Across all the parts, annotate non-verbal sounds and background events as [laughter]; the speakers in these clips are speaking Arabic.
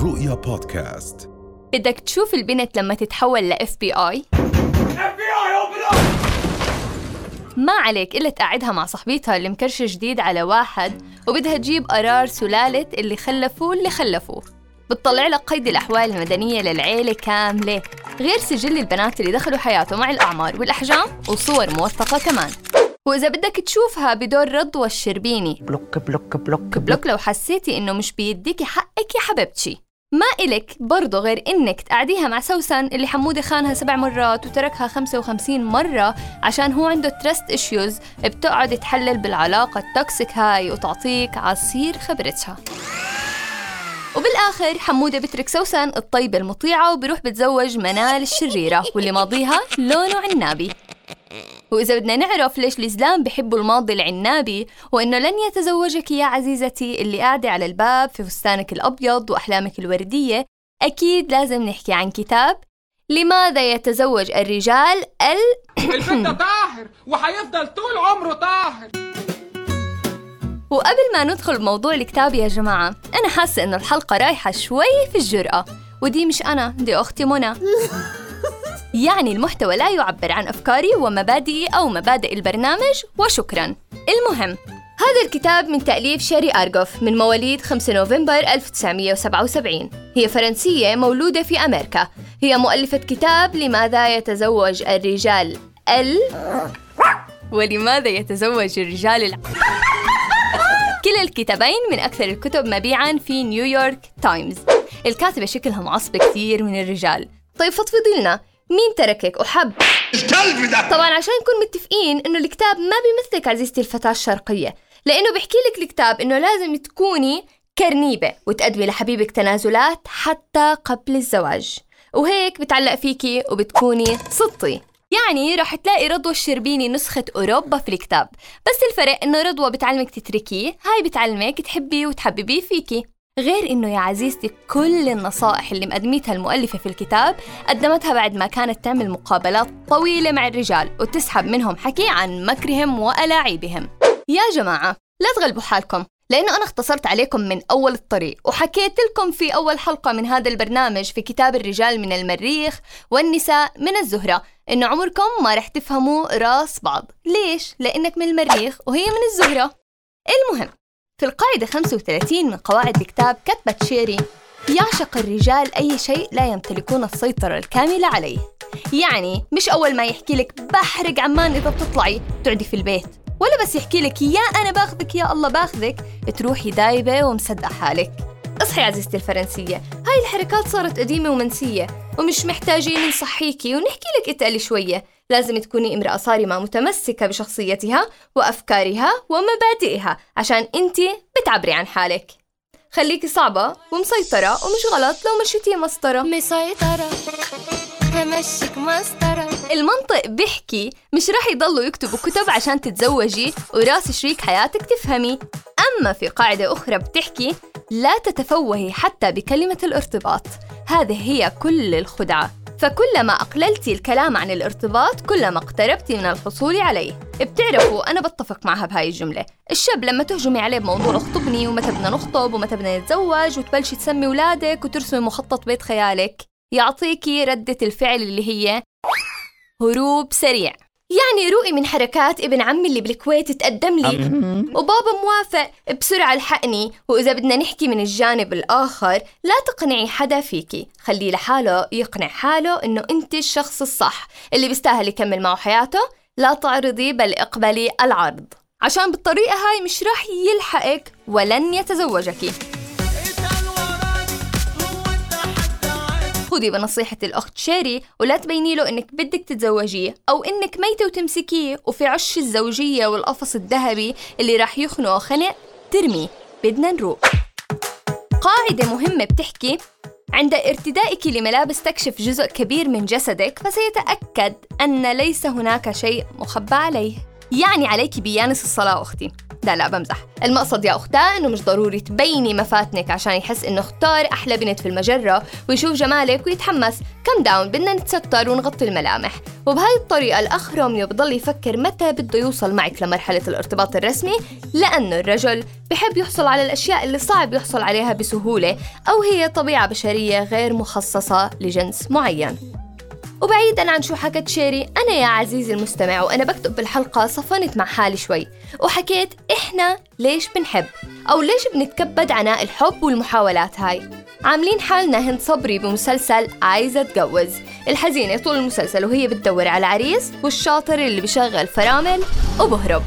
الرؤيا بودكاست. بدك تشوف البنت لما تتحول ل FBI؟ ما عليك إلا تقعدها مع صاحبتها اللي مكرشة جديد على واحد وبدها تجيب قرار سلالة اللي خلفوه اللي خلفوه. بتطلع لك قيد الأحوال المدنية للعيلة كاملة غير سجل البنات اللي دخلوا حياته مع الأعمار والأحجام وصور موثقة كمان. وإذا بدك تشوفها بدور رضوى الشربيني. block block block block لو حسيتي إنه مش بيديكي حقك يا حبيبتي. ما إلك برضه غير إنك تقعديها مع سوسن اللي حمودة خانها سبع مرات وتركها 55 مرة عشان هو عنده trust issues بتقعد تحلل بالعلاقة ال toxic هاي وتعطيك عصير خبرتها. وبالآخر حمودة بترك سوسن الطيبة المطيعة وبروح بتزوج منال الشريرة واللي ماضيها لونه عنابي. وإذا بدنا نعرف ليش الزلام بحبوا الماضي العنابي وإنه لن يتزوجك يا عزيزتي اللي قاعدة على الباب في فستانك الأبيض وأحلامك الوردية أكيد لازم نحكي عن كتاب لماذا يتزوج الرجال ال [coughs] ده طاهر وهيفضل طول عمره طاهر. وقبل ما ندخل بموضوع الكتاب يا جماعة أنا حاسة إنه الحلقة رايحة شوي في الجرأة ودي مش أنا دي أختي منى. [laughs] يعني المحتوى لا يعبر عن أفكاري ومبادئي أو مبادئ البرنامج وشكرا. المهم هذا الكتاب من تأليف شيري أرغوف من مواليد 5 نوفمبر 1977 هي فرنسية مولودة في أمريكا. هي مؤلفة كتاب لماذا يتزوج الرجال ال؟ ولماذا يتزوج الرجال ال... [laughs] كلا الكتابين من أكثر الكتب مبيعاً في نيويورك تايمز. الكاتبة شكلها معصبة كثير من الرجال. طيب فضفضي لنا. مين تركك؟ وحب طبعا عشان نكون متفقين إنه الكتاب ما بيمثلك عزيزتي الفتاة الشرقية لأنه بيحكي لك الكتاب إنه لازم تكوني كرنيبة وتقدمي لحبيبك تنازلات حتى قبل الزواج. وهيك بتعلق فيكي وبتكوني سطي يعني راح تلاقي رضوى الشربيني نسخة أوروبا في الكتاب. بس الفرق إنه رضوى بتعلمك تتركيه هاي بتعلمك تحبيه وتحببيه فيكي. غير إنه يا عزيزتي كل النصائح اللي مقدمتها المؤلفة في الكتاب قدمتها بعد ما كانت تعمل مقابلات طويلة مع الرجال وتسحب منهم حكي عن مكرهم وألاعيبهم. يا جماعة لا تغلبوا حالكم لأنه أنا اختصرت عليكم من أول الطريق وحكيت لكم في أول حلقة من هذا البرنامج في كتاب الرجال من المريخ والنساء من الزهرة إنه عمركم ما رح تفهموا راس بعض. ليش؟ لأنك من المريخ وهي من الزهرة. المهم في القاعدة 35 من قواعد الكتاب كتبت شيري يعشق الرجال أي شيء لا يمتلكون السيطرة الكاملة عليه. يعني مش أول ما يحكي لك بحرق عمان إذا بتطلعي تقعدي في البيت. ولا بس يحكي لك يا أنا باخذك يا الله باخذك تروحي دايبة ومصدقة حالك. اصحي عزيزتي الفرنسية هاي الحركات صارت قديمة ومنسية ومش محتاجين نصحيكي ونحكي لك اتقلي شوية. لازم تكوني امرأة صارمة متمسكة بشخصيتها وأفكارها ومبادئها عشان انتي بتعبري عن حالك. خليكي صعبة ومسيطرة ومش غلط لو مشيتي مسطرة. مسيطرة همشيك مسطرة. المنطق بيحكي مش راح يضلوا يكتبوا كتب عشان تتزوجي وراس شريك حياتك تفهمي. أما في قاعدة أخرى بتحكي لا تتفوهي حتى بكلمة الارتباط. هذه هي كل الخدعة. فكلما أقللتي الكلام عن الارتباط كلما اقتربتي من الحصول عليه. بتعرفوا أنا بتفق معها بهاي الجملة. الشاب لما تهجمي عليه بموضوع اخطبني ومتى بدنا نخطب ومتى بدنا نتزوج وتبلشي تسمي ولادك وترسمي مخطط بيت خيالك يعطيكي ردة الفعل اللي هي هروب سريع. يعني روقي من حركات ابن عمي اللي بالكويت تقدم لي. وبابا موافق بسرعة الحقني وإذا بدنا نحكي من الجانب الآخر لا تقنعي حدا فيكي خليه لحاله يقنع حاله إنه أنت الشخص الصح. اللي بيستاهل يكمل معه حياته لا تعرضي بل اقبلي العرض. عشان بالطريقة هاي مش راح يلحقك ولن يتزوجك. خذي بنصيحة الأخت شيري ولا تبيني له إنك بدك تتزوجيه أو إنك ميتة وتمسكيه. وفي عش الزوجية والقفص الذهبي اللي راح يخنقه خنق ترمي. بدنا نروق. قاعدة مهمة بتحكي عند ارتدائك لملابس تكشف جزء كبير من جسدك فسيتأكد أن ليس هناك شيء مخبى عليه. يعني عليك بيانس الصلاة أختي. لا لا بمزح. المقصد يا أختاه إنه مش ضروري تبيني مفاتنك عشان يحس إنه اختار أحلى بنت في المجرة ويشوف جمالك ويتحمس. calm down بدنا نتستر ونغطي الملامح. وبهاي الطريقة الأخ روميو بضل يفكر متى بده يوصل معك لمرحلة الارتباط الرسمي لأنه الرجل بحب يحصل على الأشياء اللي صعب يحصل عليها بسهولة أو هي طبيعة بشرية غير مخصصة لجنس معين. وبعيدا عن شو حكت شيري أنا يا عزيزي المستمع وأنا بكتب بالحلقة صفنت مع حالي شوي. وحكيت إحنا ليش بنحب؟ أو ليش بنتكبد عناء الحب والمحاولات هاي؟ عاملين حالنا هند صبري بمسلسل عايزة اتجوز الحزينة طول المسلسل وهي بتدور على عريس والشاطر اللي بشغل فرامل وبهرب.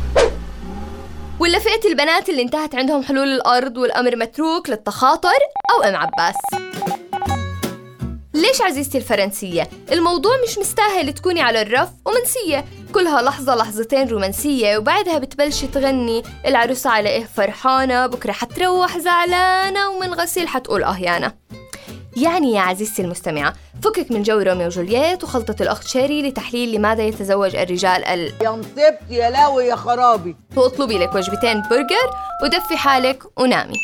ولا فئة البنات اللي انتهت عندهم حلول الأرض والأمر متروك للتخاطر أو أم عباس. ليش عزيزتي الفرنسية؟ الموضوع مش مستاهل تكوني على الرف ومنسية. كلها لحظة لحظتين رومانسية وبعدها بتبلشي تغني. العروسة على إيه فرحانة بكرة حتروح زعلانة ومن غسيل حتقول يانا يعني يا عزيزتي المستمعة فكك من جو روميو وجولييت وخلطة الأخت شيري لتحليل لماذا يتزوج الرجال ال يا مصيبتي يا لهوي يا خرابي. واطلبي لك وجبتين برجر ودفي حالك ونامي.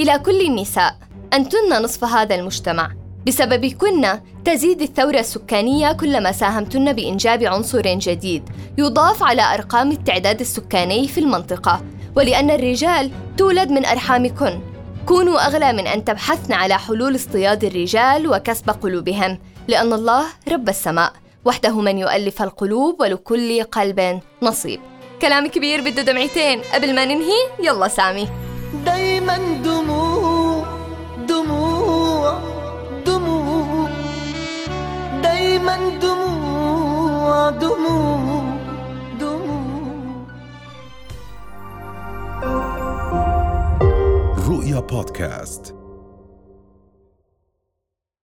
إلى كل النساء أنتن نصف هذا المجتمع. بسببكن تزيد الثورة السكانية كلما ساهمتن بإنجاب عنصر جديد يضاف على أرقام التعداد السكاني في المنطقة. ولأن الرجال تولد من أرحامكن. كونوا أغلى من أن تبحثن على حلول اصطياد الرجال وكسب قلوبهم لأن الله رب السماء وحده من يؤلف القلوب ولكل قلب نصيب. كلام كبير بده دمعتين. قبل ما ننهي يلا سامي. دايما دموع دايما دموع دموع دموع رؤيا بودكاست.